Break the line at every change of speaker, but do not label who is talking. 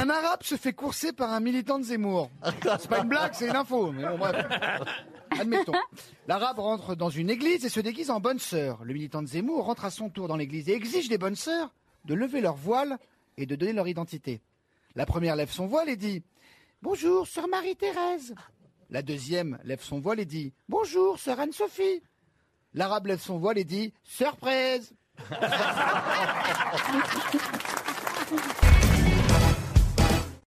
Un arabe se fait courser par un militant de Zemmour. C'est pas une blague, c'est une info. Mais bon, bref. Admettons. L'arabe rentre dans une église et se déguise en bonne sœur. Le militant de Zemmour rentre à son tour dans l'église et exige des bonnes sœurs de lever leur voile et de donner leur identité. La première lève son voile et dit Bonjour, sœur Marie-Thérèse. La deuxième lève son voile et dit Bonjour, sœur Anne-Sophie. L'arabe lève son voile et dit Surprise